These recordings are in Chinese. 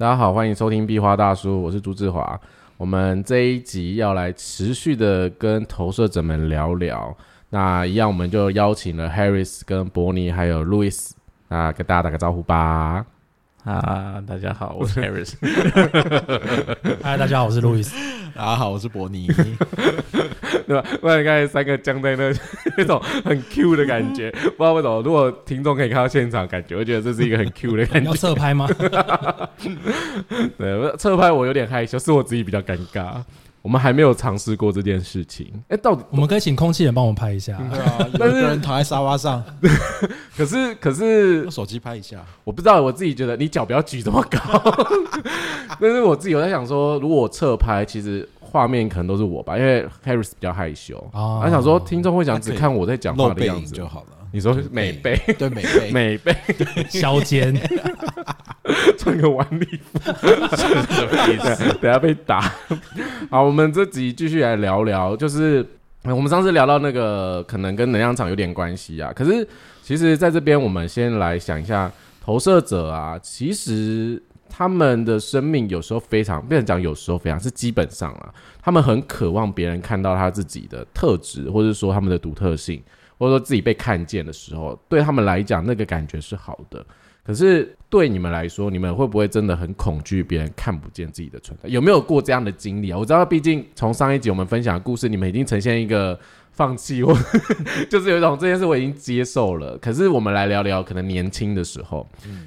大家好，欢迎收听壁花大叔，我是朱志华。我们这一集要来持续的跟投射者们聊聊。那一样，我们就邀请了 Harris、跟伯尼还有 Louis，那跟大家打个招呼吧。啊，大家好，我是 Harris。嗨，大家好，我是路易斯。大家好，我是伯尼。对吧？不然刚才三个僵在那，那种很 Q 的感觉，不知道为什么。如果听众可以看到现场，感觉我觉得这是一个很 Q 的感觉。要侧拍吗？对，侧拍我有点害羞，是我自己比较尴尬。我们还没有尝试过这件事情。哎，到底我们可以请空气人帮我们拍一下。对啊，有个人躺在沙发上，可是可是用手机拍一下。我不知道，我自己觉得你脚不要举这么高。但是我自己有在想说，如果我侧拍，其实画面可能都是我吧，因为 Harris 比较害羞。哦我想说，听众会想只看我在讲话的样子就好了。你说美背，对美背，美背，削肩，穿个晚礼服，什么意思？等下被打。好，我们这集继续来聊聊，就是我们上次聊到那个可能跟能量场有点关系啊。可是其实在这边，我们先来想一下投射者啊，其实他们的生命有时候非常，不能讲有时候非常，是基本上啊，他们很渴望别人看到他自己的特质，或者说他们的独特性，或者说自己被看见的时候，对他们来讲，那个感觉是好的。可是对你们来说，你们会不会真的很恐惧别人看不见自己的存在？有没有过这样的经历啊？我知道，毕竟从上一集我们分享的故事，你们已经呈现一个放弃或 就是有一种这件事我已经接受了。可是我们来聊聊，可能年轻的时候，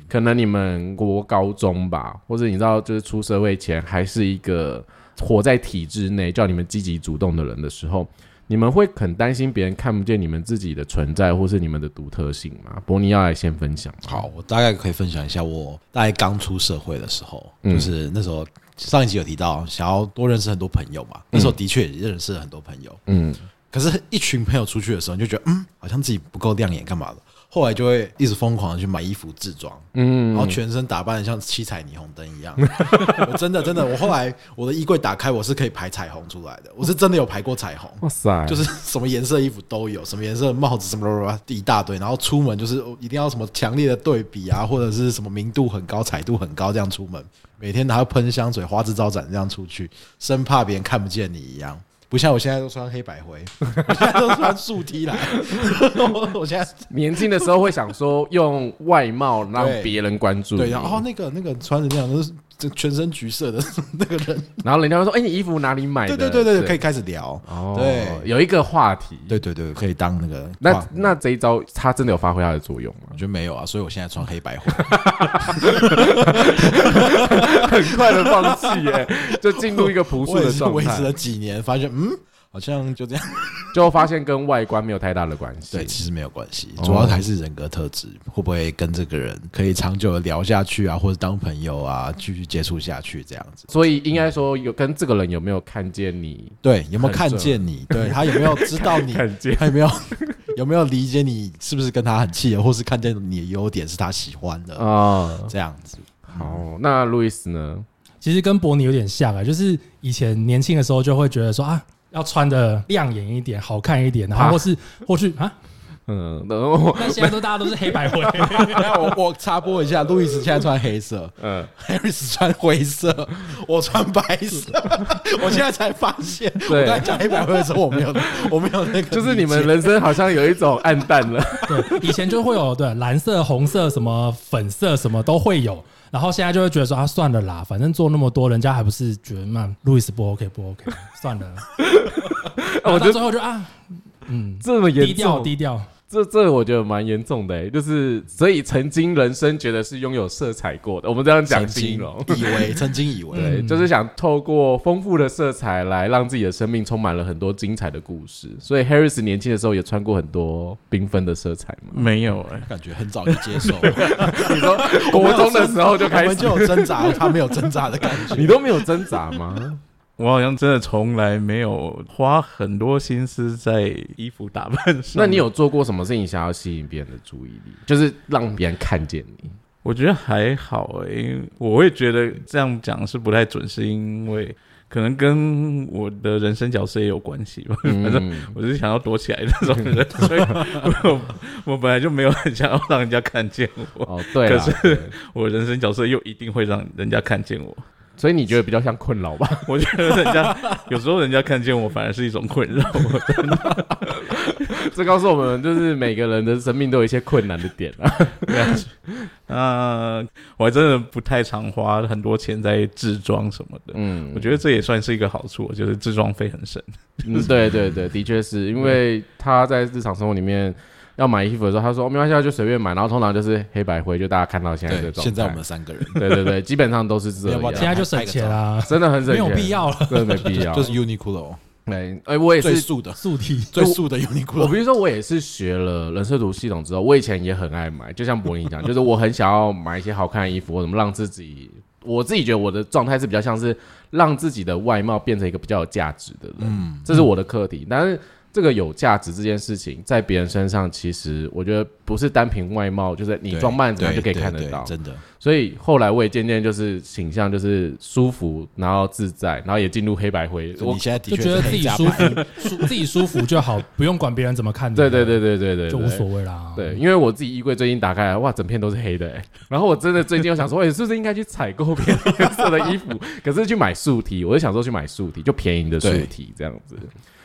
可能你们国高中吧，或者你知道，就是出社会前还是一个活在体制内，叫你们积极主动的人的时候。你们会很担心别人看不见你们自己的存在，或是你们的独特性吗？伯尼要来先分享。好，我大概可以分享一下我大概刚出社会的时候，嗯就是那时候上一集有提到想要多认识很多朋友嘛，那时候的确也认识了很多朋友，嗯，可是，一群朋友出去的时候，你就觉得嗯，好像自己不够亮眼，干嘛的？后来就会一直疯狂的去买衣服自装，嗯然后全身打扮的像七彩霓虹灯一样。我真的真的，我后来我的衣柜打开，我是可以排彩虹出来的，我是真的有排过彩虹。哇塞，就是什么颜色衣服都有，什么颜色帽子什么什么一大堆，然后出门就是一定要什么强烈的对比啊，或者是什么明度很高、彩度很高这样出门，每天还要喷香水、花枝招展这样出去，生怕别人看不见你一样。不像我现在都穿黑白灰，我现在都穿竖 T 来。我我现在年轻的时候会想说用外貌让别人关注你，对，然后哦那个那个穿的那样都是这全身橘色的 那个人，然后人家会说：“哎、你衣服哪里买的？”对对对对，可以开始聊。哦，对有一个话题。对对对，可以当那个那哇那这一招，它真的有发挥它的作用吗我？觉得没有啊，所以我现在穿黑白灰。很快的放弃，耶，就进入一个朴素我也的状态维持，了几年，发现嗯，好像就这样。就发现跟外观没有太大的关系。对，其实没有关系，哦主要还是人格特质，会不会跟这个人可以长久的聊下去啊，或者当朋友啊，继续接触下去这样子。所以应该说，有跟这个人有没有看见你？对，有没有看见你？对他有没有知道你？看见他有没有 有没有理解你？是不是跟他很契合，或是看见你的优点是他喜欢的？啊，这样子。好，那路易斯呢？其实跟伯尼有点像啊，就是以前年轻的时候就会觉得说啊，要穿的亮眼一点、好看一点，然啊后或是或是啊，嗯，然后但现在都大家都是黑白灰，那 我我插播一下，路易斯现在穿黑色嗯，，Harris 穿灰色，我穿白色。我现在才发现，我对刚才讲黑白灰的时候，我没有，我没有那个，就是你们人生好像有一种暗淡了。对，以前就会有对蓝色、红色、什么粉色什么都会有，然后现在就会觉得说啊，算了啦，反正做那么多，人家还不是觉得嘛路易斯不 OK 不 OK，算了，我觉得最后就啊，嗯，这么严低调重，低调，这这我觉得蛮严重的、欸，就是所以曾经人生觉得是拥有色彩过的，我们这样讲曾经形容。以为，曾经以为，对，嗯就是想透过丰富的色彩来让自己的生命充满了很多精彩的故事。所以 Harris 年轻的时候也穿过很多缤纷的色彩嘛。没有哎、感觉很早就接受了。你说国中的时候就开始，我们就有挣扎，他没有挣扎的感觉。你都没有挣扎吗？我好像真的从来没有花很多心思在衣服打扮上。那你？有做过什么事情想要吸引别人的注意力，就是让别人看见你？我觉得还好哎、因为我会觉得这样讲是不太准，是因为可能跟我的人生角色也有关系吧。反正嗯，我是想要躲起来的那种人，所以我我本来就没有很想要让人家看见我。哦，对啦，可是我人生角色又一定会让人家看见我。所以你觉得比较像困扰吧？我觉得人家 有时候人家看见我反而是一种困扰。这告诉我们，就是每个人的生命都有一些困难的点啊。我还真的不太常花很多钱在置装什么的。嗯，我觉得这也算是一个好处，就是置装费很省。嗯，对对对，的确是因为他在日常生活里面要买衣服的时候，他说、哦、没关系，就随便买，然后通常就是黑白灰，就大家看到现在这个对，状态。现在我们三个人对对对，基本上都是这样，现在就省钱啦，真的很省钱，没有必，要了。真的没必要。就是 Uniqlo 没，哎，我也是。最素的、素体最素的我 Uniqlo。我比如说，我也是学了人设图系统之后，我以前也很爱买，就像柏林讲，就是我很想要买一些好看的衣服，我怎么让自己，我自己觉得我的状态是比较像是让自己的外貌变成一个比较有价值的人，嗯，这是我的课题。但是这个有价值这件事情，在别人身上，其实我觉得不是单凭外貌，就是你对装扮怎么样就可以看得到。真的。所以后来我也渐渐就是倾向就是舒服，然后自在，然后也进入黑白灰。我现在的就觉得自己舒服，舒自己舒服就好，不用管别人怎么看你。对对对对对对，就无所谓啦。对，因为我自己衣柜最近打开来，哇，整片都是黑的、欸，然后我真的最近又想说，哎、是不是应该去采购别的颜色的衣服？可是去买素体我就想说去买素体就便宜的素对 T 这样子。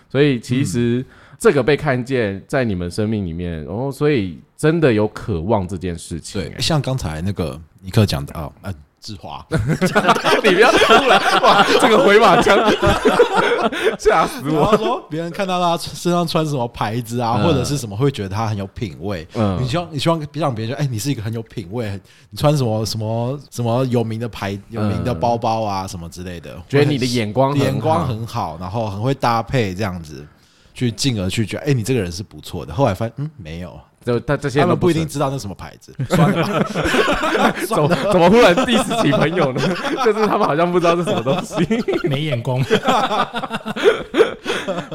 所以其实这个被看见在你们生命里面，然、后所以真的有渴望这件事情、对，欸。像刚才那个尼克讲的啊，呃，志华，你不要突然 哇，这个回马枪。吓死我！后说别人看到他身上穿什么牌子啊，嗯。或者是什么，会觉得他很有品味。嗯。你希望你希望让别人觉得，哎，你是一个很有品味，你穿什么什么什么有名的牌、有名的包包啊，什么之类的，觉得你的眼光眼光很好，然后很会搭配，这样子，去进而去觉得，哎，你这个人是不错的。后来发现，嗯，没有，就他这些都他们不一定知道那什么牌子，算了吧，怎么怎么忽然 diss 起朋友呢？就是他们好像不知道是什么东西。没眼光。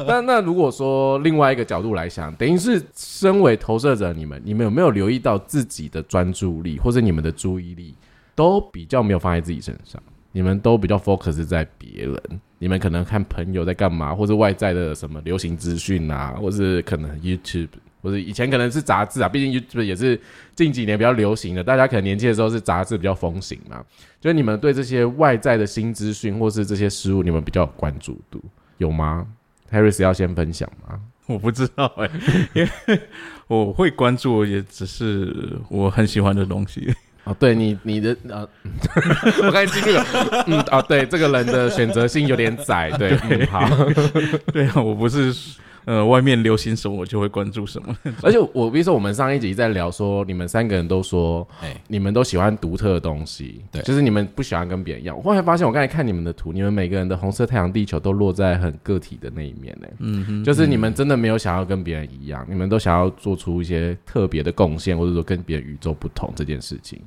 那那如果说另外一个角度来想，等于是身为投射者，你们你们有没有留意到自己的专注力或者你们的注意力都比较没有放在自己身上？你们都比较 focus 在别人，你们可能看朋友在干嘛，或者外在的什么流行资讯啊，或是可能 YouTube，或者以前可能是杂志啊，毕竟 YouTube 也是近几年比较流行的，大家可能年轻的时候是杂志比较风行嘛，就是你们对这些外在的新资讯或是这些事物，你们比较有关注度，有吗？Harris 要先分享吗？我不知道哎、因为我会关注，也只是我很喜欢的东西。哦，对你你的呃，我刚才进去了，嗯啊，对，这个人的选择性有点窄，对，嗯，好，对啊，我不是呃外面流行什么我就会关注什么。而且我比如说我们上一集在聊说，你们三个人都说哎，你们都喜欢独特的东西，对就是你们不喜欢跟别人一样。我后来发现，我刚才看你们的图，你们每个人的红色太阳地球都落在很个体的那一面呢、嗯哼，就是你们真的没有想要跟别人一样，你们都想要做出一些特别的贡献，或者说跟别人与众不同这件事情。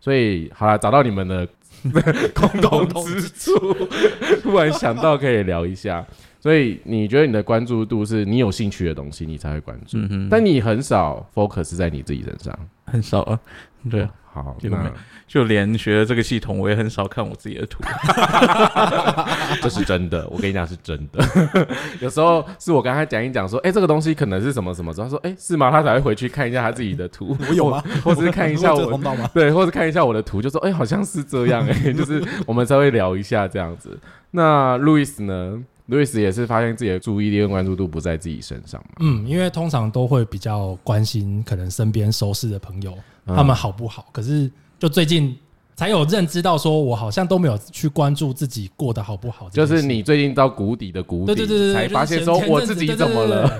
所以好了，找到你们的 共同之处，突然想到可以聊一下。所以你觉得你的关注度是你有兴趣的东西，你才会关注，但你很少 focus 在你自己身上。很少啊。对啊，好，那就连学了这个系统，我也很少看我自己的图。这是真的，我跟你讲是真的。有时候是我跟他讲一讲，说，哎、这个东西可能是什么什么，他说，哎、是吗？他才会回去看一下他自己的图，我有吗？或者是看一下我？对，或者看一下我的图，就说，哎、好像是这样、哎，就是我们稍微聊一下这样子。那路易斯呢？路易斯也是发现自己的注意力跟关注度不在自己身上嘛，嗯，因为通常都会比较关心可能身边熟识的朋友嗯他们好不好，可是就最近才有认知到，说我好像都没有去关注自己过得好不好。就是你最近到谷底的谷底，对对对才发现说我自己怎么？了，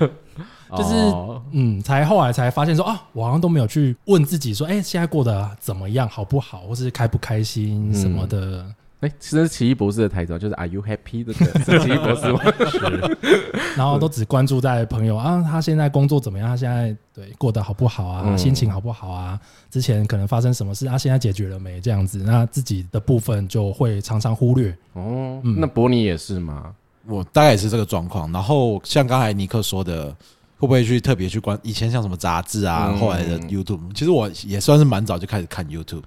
就是哦嗯，才后来才发现说啊，我好像都没有去问自己说，哎，现在过得怎么样，好不好，或是开不开心什么的。哎、其实奇异博士的台词就是 “Are you happy？” 这个 是奇异博士吗？然后都只关注在朋友啊，他现在工作怎么样？他现在对过得好不好啊？嗯心情好不好啊？之前可能发生什么事啊？现在解决了没？这样子，那自己的部分就会常常忽略。哦，嗯那伯尼也是吗？我大概也是这个状况。然后像刚才尼克说的，会不会去特别去关？以前像什么杂志啊，嗯后来的 YouTube，其实我也算是蛮早就开始看 YouTube。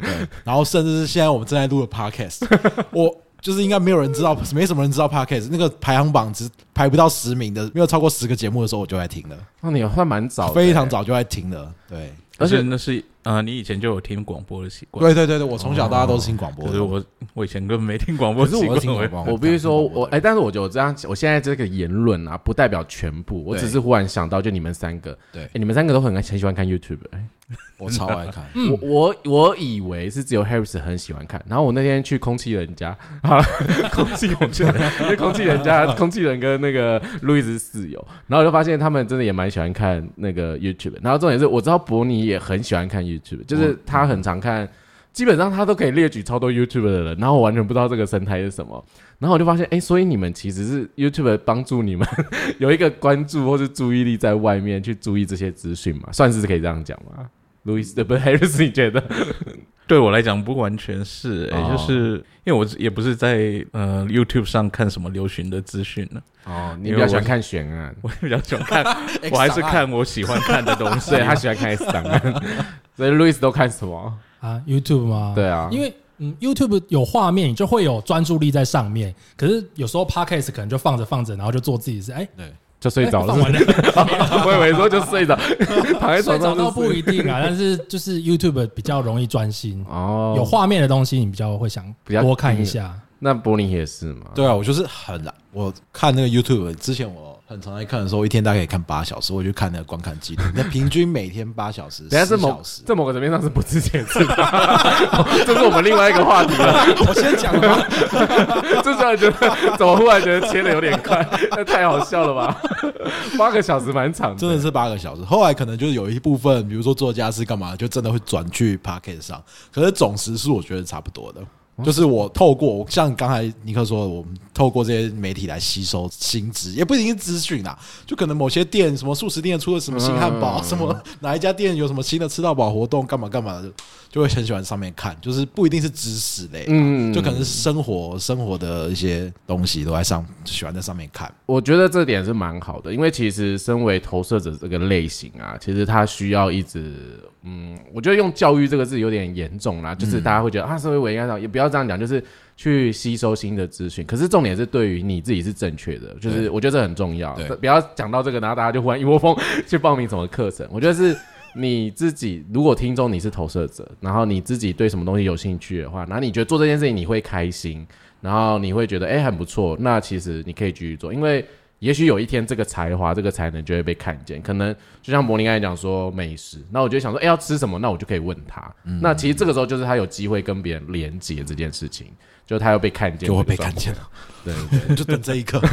对，然后甚至是现在我们正在录的 Podcast，我就是应该没有人知道，没什么人知道 podcast 那个排行榜只排不到十名的，没有超过十个节目的时候，我就在听了，那你算蛮早的，非常早就在听了。对，而且那是呃，你以前就有听广播的习惯。对对对对，我从小到大都是听广播的。可是我我以前根本没听广播是我是。听广播，我必须说，我哎、但是我觉得我这样，我现在这个言论啊，不代表全部，我对只是忽然想到，就你们三个，对哎你们三个都很很喜欢看 YouTube，、哎我超爱看。我我我以为是只有 Harris 很喜欢看，然后我那天去空气人家，啊，空气人家，因为空气人家，空气人跟那个路易斯室友，然后我就发现他们真的也蛮喜欢看那个 YouTube，然后重点是我知道伯尼也很喜欢看 YouTube，就是他很常看。基本上他都可以列举超多 YouTube 的人，然后我完全不知道这个生态是什么，然后我就发现，哎，所以你们其实是 YouTube 帮助你们 有一个关注或是注意力在外面去注意这些资讯嘛，算是可以这样讲吗？路易斯，呃不是 Harris，你觉得？对我来讲不完全是、欸，哦就是因为我也不是在呃 YouTube 上看什么流行的资讯呢，哦，你比较喜欢看悬案，我比较喜欢看，我还是看我喜欢看的东西。对 他喜欢看 S 档案，所以 Louis 都看什么？啊，YouTube 吗？对啊，因为嗯，YouTube 有画面，你就会有专注力在上面。可是有时候 Podcast 可能就放着放着，然后就做自己的事。哎，就睡着了 我以为说就睡着，躺在睡着倒床上就不一定啊，但是就是 YouTube 比较容易专心，哦，有画面的东西你比较会想比较多看一下。那柏林也是嘛？对啊，我就是很懒。我看那个 YouTube 之前，我很常在看的时候，一天大概可以看八小时，我就看那个观看记录。那平均每天八小时等下是某小时。在某个层面上是不值钱，是吧，这是我们另外一个话题了。我先讲了吗？这突然觉得，怎么忽然觉得切的有点快？那太好笑了吧？八个小时蛮长的，真的是八个小时。后来可能就是有一部分，比如说做家事干嘛，就真的会转去 Pocket 上。可是总时数我觉得差不多的。就是我透过像刚才尼克说的，我们透过这些媒体来吸收新知，也不一定是资讯啦，就可能某些店什么素食店出了什么新汉堡，嗯什么哪一家店有什么新的吃到饱活动，干嘛干嘛的，就会很喜欢上面看。就是不一定是知识类，嗯就可能是生活生活的一些东西都在上，喜欢在上面看。我觉得这点是蛮好的，因为其实身为投射者这个类型啊，其实他需要一直，嗯，我觉得用教育这个字有点严重啦，就是大家会觉得、啊，社会我应该这样，也不要这样讲，就是去吸收新的资讯。可是重点是对于你自己是正确的，就是我觉得这很重要，不要讲到这个，然后大家就忽然一窝蜂去报名什么课程。我觉得是你自己，如果听众你是投射者，然后你自己对什么东西有兴趣的话，然后你觉得做这件事情你会开心，然后你会觉得哎、诶很不错，那其实你可以继续做，因为也许有一天这个才华、这个才能就会被看见。可能就像柏林刚才讲说美食，那我就想说，哎、要吃什么？那我就可以问他。嗯那其实这个时候就是他有机会跟别人连接这件事情，就他要被看见，就会被看见。对对对，就等这一刻。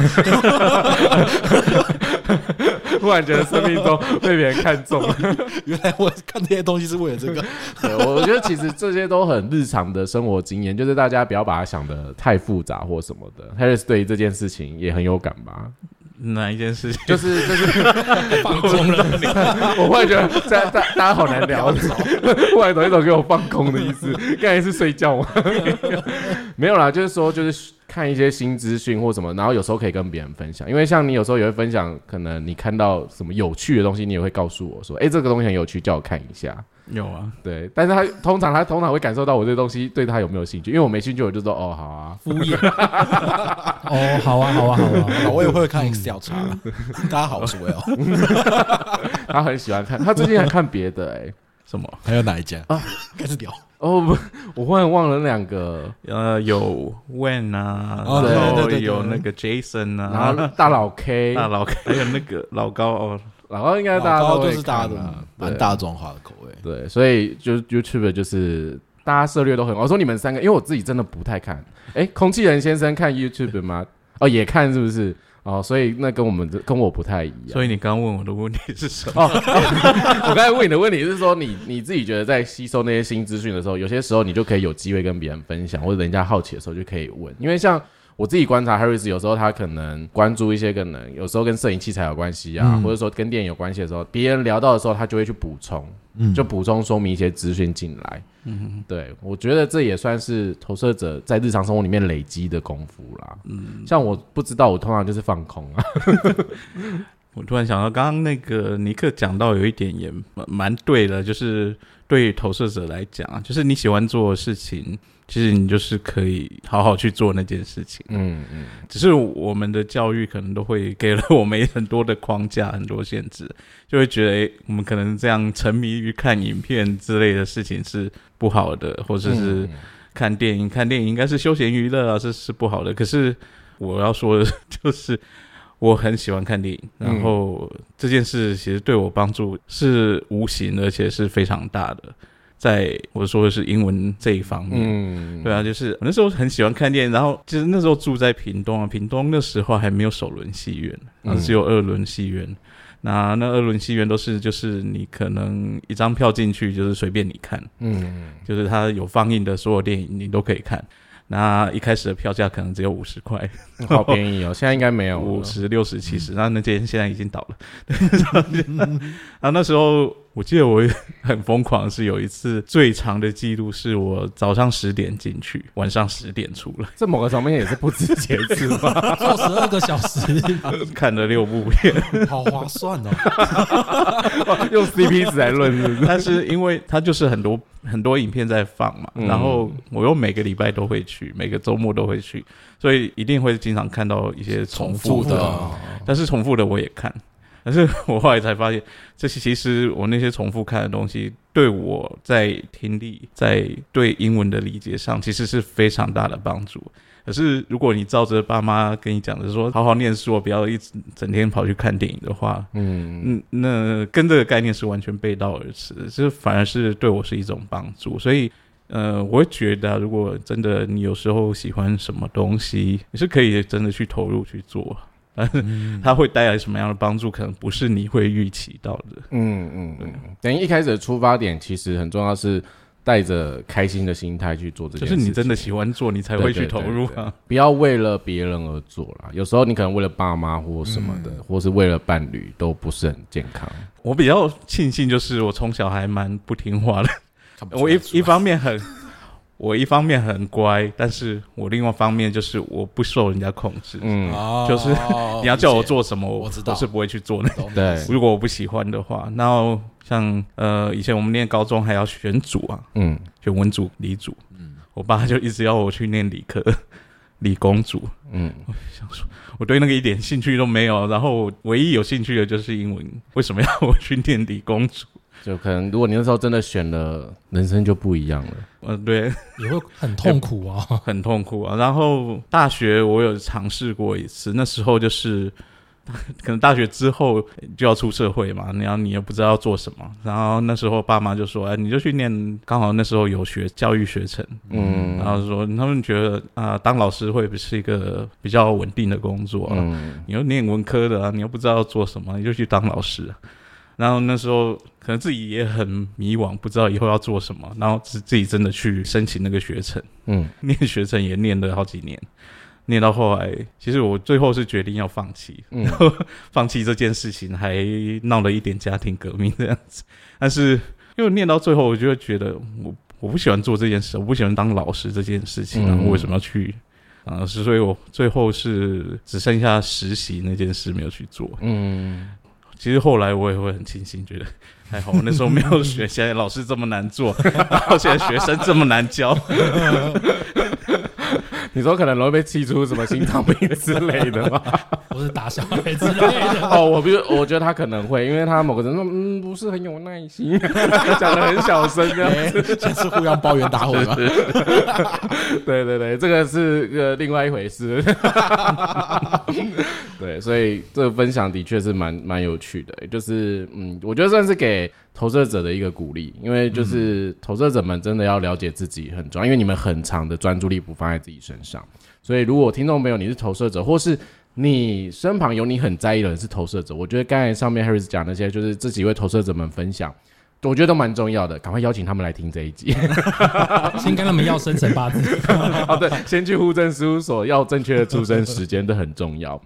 忽然觉得生命中被别人看中了。原来我看这些东西是为了这个。对，我我觉得其实这些都很日常的生活经验，就是大家不要把它想的太复杂或什么的。Harris 对于这件事情也很有感吧？哪一件事情？就是就是，放空了，我忽然觉得大大大家好难聊，忽然有一种给我放空的意思。刚才是睡觉吗？没有啦，就是说就是看一些新资讯或什么，然后有时候可以跟别人分享。因为像你有时候也会分享，可能你看到什么有趣的东西，你也会告诉我说，哎、这个东西很有趣，叫我看一下。有啊，对，但是他通常他通常会感受到我这个东西对他有没有兴趣，因为我没兴趣，我就说哦好啊，敷衍。哦，好啊，好啊，好啊。我也会看 Excel 查了。大家好，我是 Will。他很喜欢看，他最近还看别的哎、什么？还有哪一家啊？开始聊。哦不，我忽然忘了那两个，呃，有 When 啊，哦然后有那个 Jason 啊然啊，后大佬 K，大佬，还有那个老高哦，然后应该大家就是大家的蛮大众化的口味。对，所以就 YouTube 就是大家涉略都很。我说你们三个，因为我自己真的不太看。哎，空气人先生看 YouTube 吗？哦，也看是不是？哦，所以那跟我们跟我不太一样。所以你刚问我的问题是什么？哦，我刚才问你的问题是说你你自己觉得在吸收那些新资讯的时候，有些时候你就可以有机会跟别人分享，或者人家好奇的时候就可以问。因为像我自己观察，Harris 有时候他可能关注一些可能有时候跟摄影器材有关系啊，嗯或者说跟电影有关系的时候，别人聊到的时候，他就会去补充，嗯就补充说明一些资讯进来。嗯，对，我觉得这也算是投射者在日常生活里面累积的功夫啦。嗯，像我不知道，我通常就是放空啊。我突然想到，刚刚那个尼克讲到有一点也蛮蛮对的，就是对于投射者来讲啊，就是你喜欢做的事情，其实你就是可以好好去做那件事情。嗯嗯只是我们的教育可能都会给了我们很多的框架、很多限制，就会觉得、诶我们可能这样沉迷于看影片之类的事情是不好的，或者是嗯看电影，看电影应该是休闲娱乐啊，这是不好的。可是我要说的 就是，我很喜欢看电影，嗯然后这件事其实对我帮助是无形，而且是非常大的。在我说的是英文这一方面，嗯，对啊，就是我那时候很喜欢看电影，然后其实那时候住在屏东啊，屏东那时候还没有首轮戏院，然后只有二轮戏院。那那二轮戏院都是就是你可能一张票进去就是随便你看，嗯。就是它有放映的所有电影你都可以看。那一开始的票价可能只有五十块，嗯，好便宜哦，现在应该没有五十六十七十，那那间现在已经倒了。啊那时候我记得我 很疯狂，是有一次最长的记录是我早上十点进去，晚上十点出来。这某个层面也是不止节制吧？做十二个小时，看了六部片，好划算哦！用 CP 值来论是不是？但是因为它就是很多很多影片在放嘛，嗯然后我又每个礼拜都会去，每个周末都会去，所以一定会经常看到一些重复的，哦但是重复的我也看。但是我后来才发现，这些其实我那些重复看的东西，对我在听力、在对英文的理解上，其实是非常大的帮助。可是如果你照着爸妈跟你讲的说，好好念书，不要一直整天跑去看电影的话，嗯嗯，那跟这个概念是完全背道而驰的，这反而是对我是一种帮助。所以，呃，我会觉得啊，如果真的你有时候喜欢什么东西，你是可以真的去投入去做，它会带来什么样的帮助，可能不是你会预期到的。嗯嗯嗯，等于一开始的出发点其实很重要，是带着开心的心态去做这件事情，就是你真的喜欢做，你才会去投入啊。不要为了别人而做啦。有时候你可能为了爸妈或什么的，或是为了伴侣，都不是很健康。我比较庆幸，就是我从小还蛮不听话的。我一一方面很，我一方面很乖，但是我另外一方面就是我不受人家控制。嗯，哦就是 你要叫我做什么，我我知道我是不会去做那种对。如果我不喜欢的话，然后像呃以前我们念高中还要选组啊，嗯。选文组、理组，嗯。我爸就一直要我去念理科、理工组，嗯，我想说我对那个一点兴趣都没有，然后唯一有兴趣的就是英文，为什么要我去念理工组？就可能如果你那时候真的选了，人生就不一样了。嗯、对，也会很痛苦啊。很痛苦啊。然后大学我有尝试过一次，那时候就是 可能大学之后就要出社会嘛，然后你又不知道要做什么，然后那时候爸妈就说：“哎，你就去念，刚好那时候有学教育学程，嗯然后说他们觉得啊、当老师会不是一个比较稳定的工作、啊，嗯你又念文科的啊，你又不知道要做什么，你就去当老师、啊。然后那时候可能自己也很迷惘，不知道以后要做什么，然后自自己真的去申请那个学程。嗯 念学程也念了好几年，念到后来，其实我最后是决定要放弃，嗯 放弃这件事情，还闹了一点家庭革命这样子。但是因为念到最后，我就会觉得我我不喜欢做这件事，我不喜欢当老师这件事情，嗯然后我为什么要去？啊、是，所以我最后是只剩下实习那件事没有去做。嗯，其实后来我也会很庆幸，觉得还好我那时候没有学，现在老师这么难做，然后现在学生这么难教。你说可能容易被气出什么心脏病之类的吗？不是打小孩之类的。哦，我不，我觉得他可能会，因为他某个人说，嗯，不是很有耐心，讲的很小声这样哎，现在是互相抱怨打火吗？对对对，这个是呃另外一回事。对，所以这个分享的确是蛮蛮有趣的，就是嗯，我觉得算是给投射者的一个鼓励，因为就是投射者们真的要了解自己很重要，因为你们很长的专注力不放在自己身上，所以如果听众朋友你是投射者，或是你身旁有你很在意的人是投射者，我觉得刚才上面 Harris 讲那些，就是这几位投射者们分享。我觉得都蛮重要的，赶快邀请他们来听这一集。先跟他们要生辰八字，哦，对，先去户政事务所要正确的出生时间，这很重要。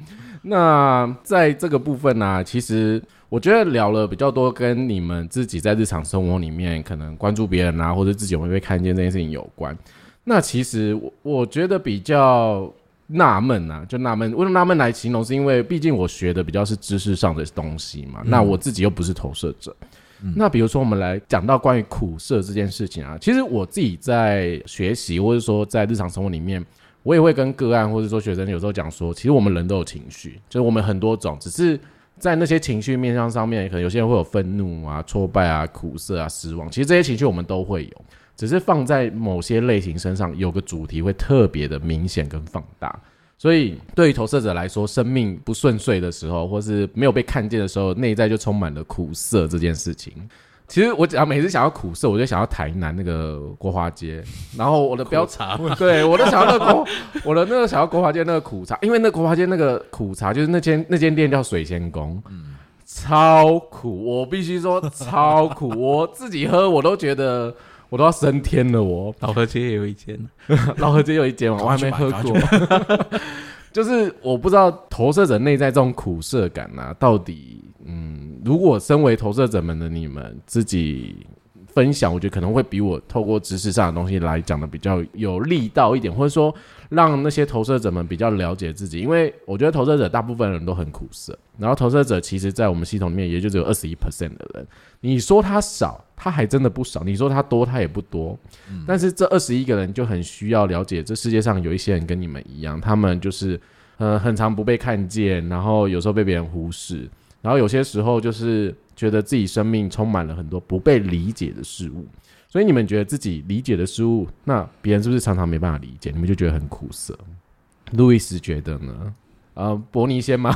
那在这个部分呢、其实我觉得聊了比较多跟你们自己在日常生活里面可能关注别人啊，或者自己有没有被看见这件事情有关。那其实我我觉得比较纳闷啊，就纳闷，为什么纳闷来形容？是因为毕竟我学的比较是知识上的东西嘛，那我自己又不是投射者。那比如说，我们来讲到关于苦涩这件事情啊，其实我自己在学习，或者说在日常生活里面，我也会跟个案或者说学生有时候讲说，其实我们人都有情绪，就是我们很多种，只是在那些情绪面向上面，可能有些人会有愤怒啊、挫败啊、苦涩啊、失望，其实这些情绪我们都会有，只是放在某些类型身上，有个主题会特别的明显跟放大。所以，对于投射者来说，生命不顺遂的时候，或是没有被看见的时候，内在就充满了苦涩这件事情。其实我只要每次想要苦涩，我就想要台南那个国华街，然后我的标茶，对我都想要那个国，我的那个想要国华街那个苦茶，因为那国华街那个苦茶就是那间那间店叫水仙宫，嗯，超苦，我必须说超苦，我自己喝我都觉得。我都要升天了，我老河街也有一间，老河街有一间嘛，我还没喝过。就是我不知道投射者内在这种苦涩感啊，到底嗯，如果身为投射者们的你们自己分享，我觉得可能会比我透过知识上的东西来讲的比较有力道一点，或者说。让那些投射者们比较了解自己，因为我觉得投射者大部分人都很苦涩，然后投射者其实，在我们系统里面也就只有二十一 percent 的人。你说他少，他还真的不少；你说他多，他也不多。但是这二十一个人就很需要了解，这世界上有一些人跟你们一样，他们就是呃很长不被看见，然后有时候被别人忽视，然后有些时候就是觉得自己生命充满了很多不被理解的事物。所以你们觉得自己理解的事物，那别人是不是常常没办法理解？你们就觉得很苦涩。路易斯觉得呢？啊，伯尼先吗？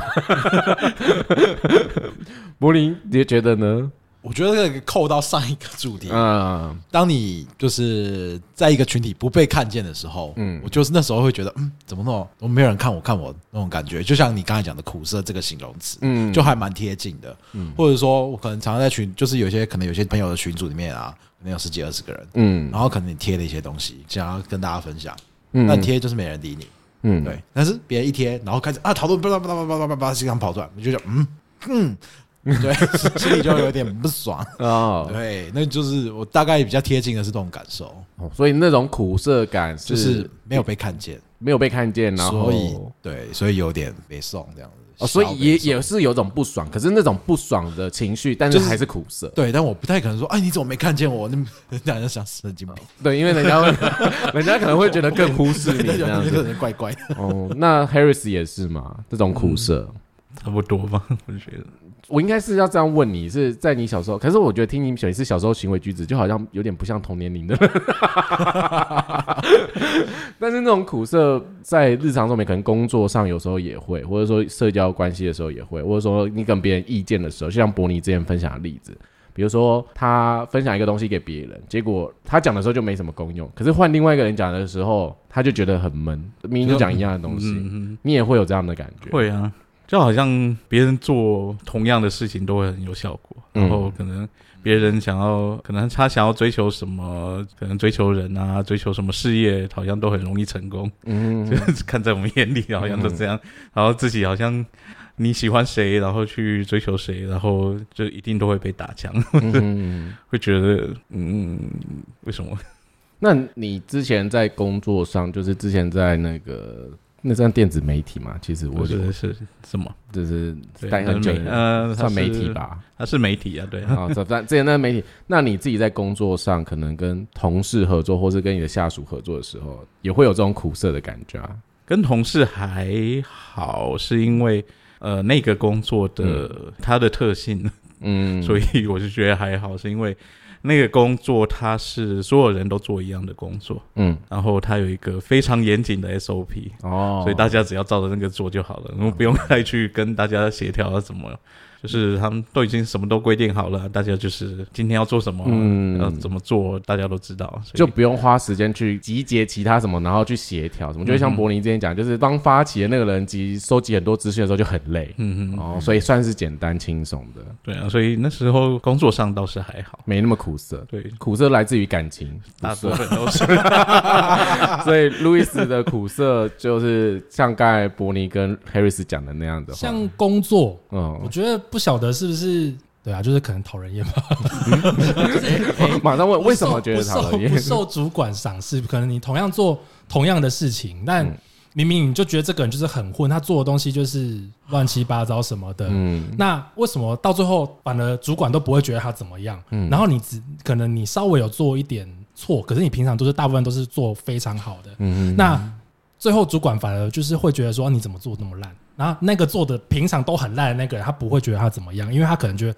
柏林也觉得呢？我觉得可以扣到上一个主题。嗯，当你就是在一个群体不被看见的时候，嗯，我就是那时候会觉得，嗯，怎么那么都没有人看我看我那种感觉，就像你刚才讲的苦涩这个形容词，嗯，就还蛮贴近的。嗯，或者说我可能常常在群，就是有些可能有些朋友的群组里面啊。可能有十几二十个人，嗯，然后可能你贴了一些东西，想要跟大家分享，嗯，那贴就是没人理你，嗯，对。但是别人一贴，然后开始啊讨论，叭叭叭叭叭叭叭叭，经常跑出来，你就讲，嗯嗯，对，心里就有点不爽啊。对，那就是我大概比较贴近的是这种感受，所以那种苦涩感就是没有被看见，没有被看见，然后所以对，所以有点被送这样子。哦，所以也也是有种不爽，可是那种不爽的情绪，但是还是苦涩。对，但我不太可能说，哎，你怎么没看见我？那人家就想神经病。对，因为人家会，人家可能会觉得更忽视你这样子，怪怪的。哦，那 Harris 也是嘛，这种苦涩差不多吧，我觉得。我应该是要这样问你，是在你小时候，可是我觉得听你讲是小时候行为举止，就好像有点不像同年龄的。但是那种苦涩，在日常中面，可能工作上有时候也会，或者说社交关系的时候也会，或者说你跟别人意见的时候，就像伯尼之前分享的例子，比如说他分享一个东西给别人，结果他讲的时候就没什么功用，可是换另外一个人讲的时候，他就觉得很闷，明明就讲一样的东西，你也会有这样的感觉？会啊。就好像别人做同样的事情都会很有效果，然后可能别人想要，可能他想要追求什么，可能追求人啊，追求什么事业，好像都很容易成功。嗯，就是看在我们眼里，好像都这样。然后自己好像你喜欢谁，然后去追求谁，然后就一定都会被打枪。会觉得，嗯，为什么？那你之前在工作上，就是之前在那个。那算电子媒体嘛？其实我觉得是什么？就是待很久，呃，算媒体吧。它是媒体啊，对啊。这之前那媒体，那你自己在工作上，可能跟同事合作，或是跟你的下属合作的时候，也会有这种苦涩的感觉啊。跟同事还好，是因为呃，那个工作的它的特性，嗯，所以我就觉得还好，是因为。那个工作，它是所有人都做一样的工作，嗯，然后它有一个非常严谨的 SOP，哦，所以大家只要照着那个做就好了，然后不用再去跟大家协调怎么。就是他们都已经什么都规定好了，大家就是今天要做什么，嗯，要怎么做，大家都知道，就不用花时间去集结其他什么，然后去协调什么。就像柏林之前讲，就是当发起的那个人集收集很多资讯的时候就很累，嗯嗯，哦，所以算是简单轻松的。对啊，所以那时候工作上倒是还好，没那么苦涩。对，苦涩来自于感情，大部分都是。所以路易斯的苦涩就是像刚才伯尼跟 Harris 讲的那样的，像工作，嗯，我觉得。不晓得是不是对啊？就是可能讨人厌吧。马上问为什么觉得讨人厌？不受主管赏识，可能你同样做同样的事情，但明明你就觉得这个人就是很混，他做的东西就是乱七八糟什么的。嗯那为什么到最后反而主管都不会觉得他怎么样？嗯然后你只可能你稍微有做一点错，可是你平常都是大部分都是做非常好的。嗯那最后主管反而就是会觉得说啊你怎么做那么烂？然后那个做的平常都很烂的那个人，他不会觉得他怎么样，因为他可能觉得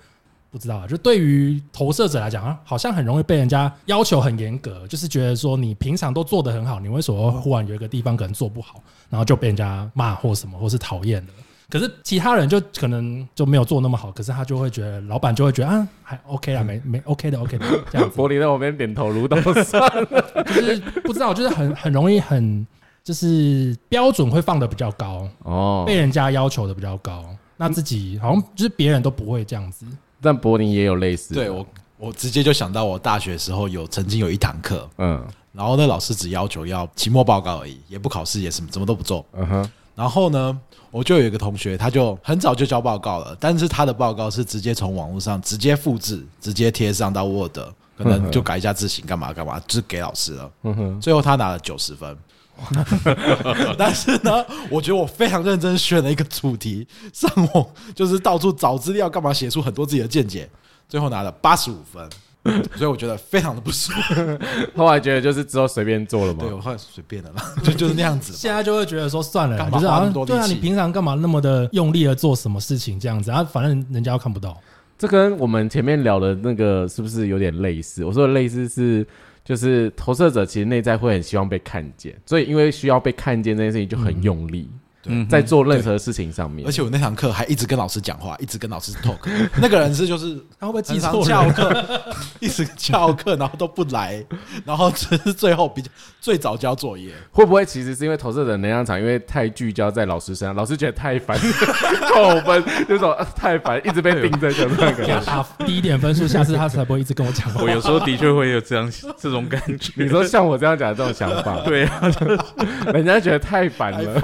不知道啊。就对于投射者来讲啊，好像很容易被人家要求很严格，就是觉得说你平常都做的很好，你为什么忽然有一个地方可能做不好，然后就被人家骂或什么，或是讨厌了。可是其他人就可能就没有做那么好，可是他就会觉得老板就会觉得啊还 OK 啊，没没 OK 的 OK 的这样子。柏林在我边点头如捣蒜。就是不知道，就是很很容易很就是标准会放的比较高，哦，被人家要求的比较高，那自己好像就是别人都不会这样子。但柏林也有类似的。对我，我直接就想到我大学时候有曾经有一堂课，嗯然后那老师只要求要期末报告而已，也不考试，也什么什么都不做。嗯哼，然后呢，我就有一个同学，他就很早就交报告了，但是他的报告是直接从网络上直接复制，直接贴上到 Word，可能就改一下字形，干嘛干嘛，就是给老师了。嗯哼，最后他拿了九十分。但是呢，我觉得我非常认真选了一个主题，上网就是到处找资料，干嘛写出很多自己的见解，最后拿了八十五分，所以我觉得非常的不舒服。后来觉得就是之后随便做了嘛对。我后来随便了啦，就就是那样子。现在就会觉得说算了啦，干嘛就是好花那么多力像对啊，你平常干嘛那么的用力的做什么事情这样子啊？反正人家又看不到。这跟我们前面聊的那个是不是有点类似？我说的类似是，就是投射者其实内在会很希望被看见，所以因为需要被看见这件事情就很用力，嗯在做任何事情上面。而且我那堂课还一直跟老师讲话，一直跟老师 talk。那个人是就是他会不会经常错翘？课，一直翘课，然后都不来，然后只是最后比较最早交作业。会不会其实是因为投射者能量场，因为太聚焦在老师身上，老师觉得太烦，扣分，就说、啊太烦，一直被盯着，就那个。打低一点分数，下次他才不会一直跟我讲话我。有时候的确会有这样这种感觉。你说像我这样讲的这种想法，对啊，人家觉得太烦了。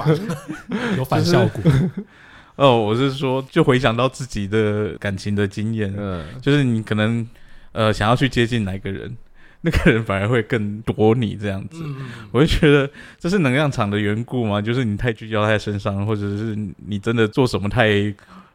有反效果。哦，我是说，就回想到自己的感情的经验，嗯，就是你可能呃想要去接近哪个人，那个人反而会更躲你这样子。嗯，我就觉得这是能量场的缘故吗？就是你太聚焦在身上，或者是你真的做什么太，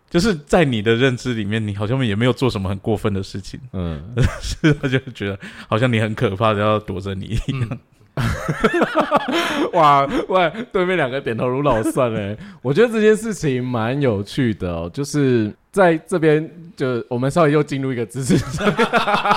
就是在你的认知里面，你好像也没有做什么很过分的事情，嗯，是他就觉得好像你很可怕的要躲着你一样。哇喂，对面两个点头如捣蒜哎，我觉得这件事情蛮有趣的哦，就是在这边就我们稍微又进入一个知识层面，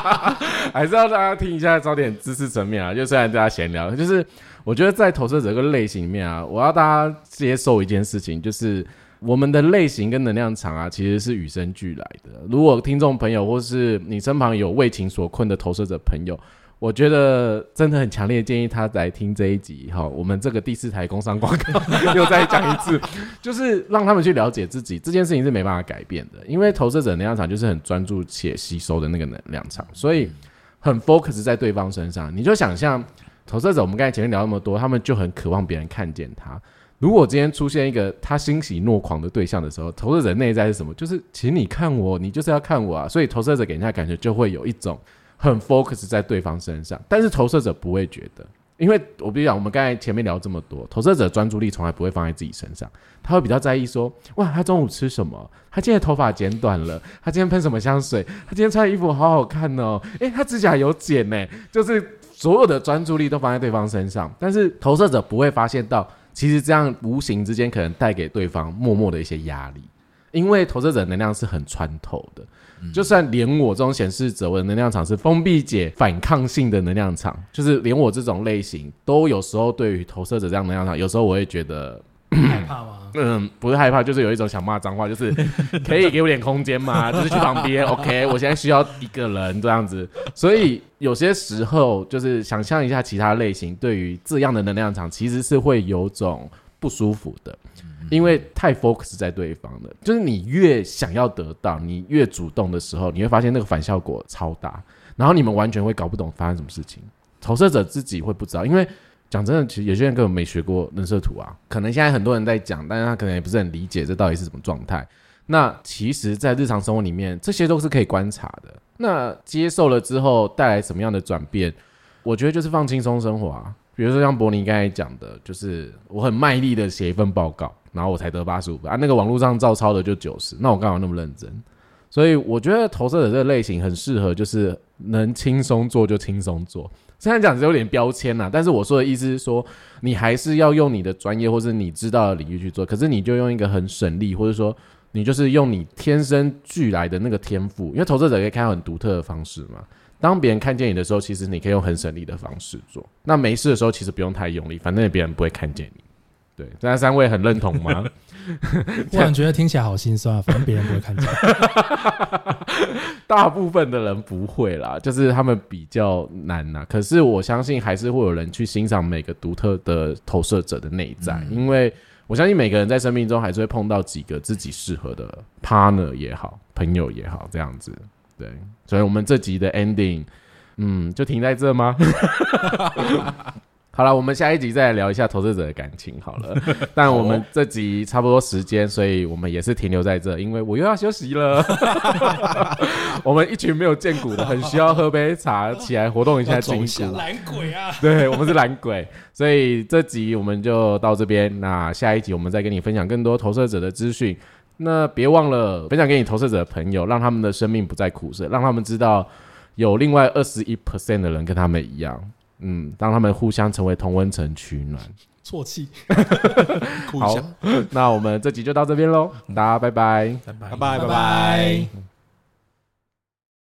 还是要大家听一下，找点知识层面啊。就虽然大家闲聊，就是我觉得在投射者这个类型里面啊，我要大家接受一件事情，就是。我们的类型跟能量场啊，其实是与生俱来的。如果听众朋友或是你身旁有为情所困的投射者朋友，我觉得真的很强烈建议他来听这一集哈，我们这个第四台工商广告 又再讲一次，就是让他们去了解自己这件事情是没办法改变的，因为投射者能量场就是很专注且吸收的那个能量场，所以很 focus 在对方身上。你就想象投射者，我们刚才前面聊那么多，他们就很渴望别人看见他。如果今天出现一个他欣喜若狂的对象的时候，投射者内在是什么？就是请你看我，你就是要看我啊！所以投射者给人家感觉就会有一种很 focus 在对方身上，但是投射者不会觉得，因为我必须讲，我们刚才前面聊这么多，投射者专注力从来不会放在自己身上，他会比较在意说，哇，他中午吃什么？他今天头发剪短了，他今天喷什么香水？他今天穿的衣服好好看哦，诶，他指甲有剪呢，就是所有的专注力都放在对方身上，但是投射者不会发现到，其实这样无形之间可能带给对方默默的一些压力，因为投射者能量是很穿透的。就算连我这种显示者，我的能量场是封闭解反抗性的能量场，就是连我这种类型，都有时候对于投射者这样能量场，有时候我会觉得，害怕吗？嗯，不是害怕，就是有一种想骂脏话，就是可以给我点空间吗？就是去旁边，OK，我现在需要一个人这样子。所以有些时候，就是想象一下其他类型，对于这样的能量场，其实是会有种不舒服的。因为太 focus 在对方了，就是你越想要得到，你越主动的时候，你会发现那个反效果超大，然后你们完全会搞不懂发生什么事情。投射者自己会不知道，因为讲真的，其实有些人根本没学过人设图啊，可能现在很多人在讲，但是他可能也不是很理解这到底是什么状态。那其实，在日常生活里面，这些都是可以观察的。那接受了之后带来什么样的转变？我觉得就是放轻松生活啊。比如说像伯尼刚才讲的，就是我很卖力的写一份报告，然后我才得八十五分啊，那个网络上照抄的就九十，那我干嘛那么认真？所以我觉得投射者这个类型很适合，就是能轻松做就轻松做。虽然讲是有点标签啦，但是我说的意思是说，你还是要用你的专业或是你知道的领域去做，可是你就用一个很省力，或者说你就是用你天生俱来的那个天赋，因为投射者可以看到很独特的方式嘛。当别人看见你的时候，其实你可以用很省力的方式做。那没事的时候，其实不用太用力，反正别人不会看见你。对，大家三位很认同吗？突然觉得听起来好心酸啊，反正别人不会看见。大部分的人不会啦，就是他们比较难呐。可是我相信还是会有人去欣赏每个独特的投射者的内在，因为我相信每个人在生命中还是会碰到几个自己适合的 partner 也好，朋友也好，这样子。对，所以我们这集的 ending，嗯，就停在这吗？好了，我们下一集再来聊一下投资者的感情好了。但我们这集差不多时间，所以我们也是停留在这，因为我又要休息了。我们一群没有见骨的，很需要喝杯茶，起来活动一下筋骨。懒鬼啊！对我们是懒鬼，所以这集我们就到这边。那下一集我们再跟你分享更多投射者的资讯。那别忘了分享给你投射者的朋友，让他们的生命不再苦涩，让他们知道有另外二十一 percent 的人跟他们一样。嗯，让他们互相成为同温层取暖，啜泣。好，那我们这集就到这边喽，大家拜拜，拜拜拜拜拜拜。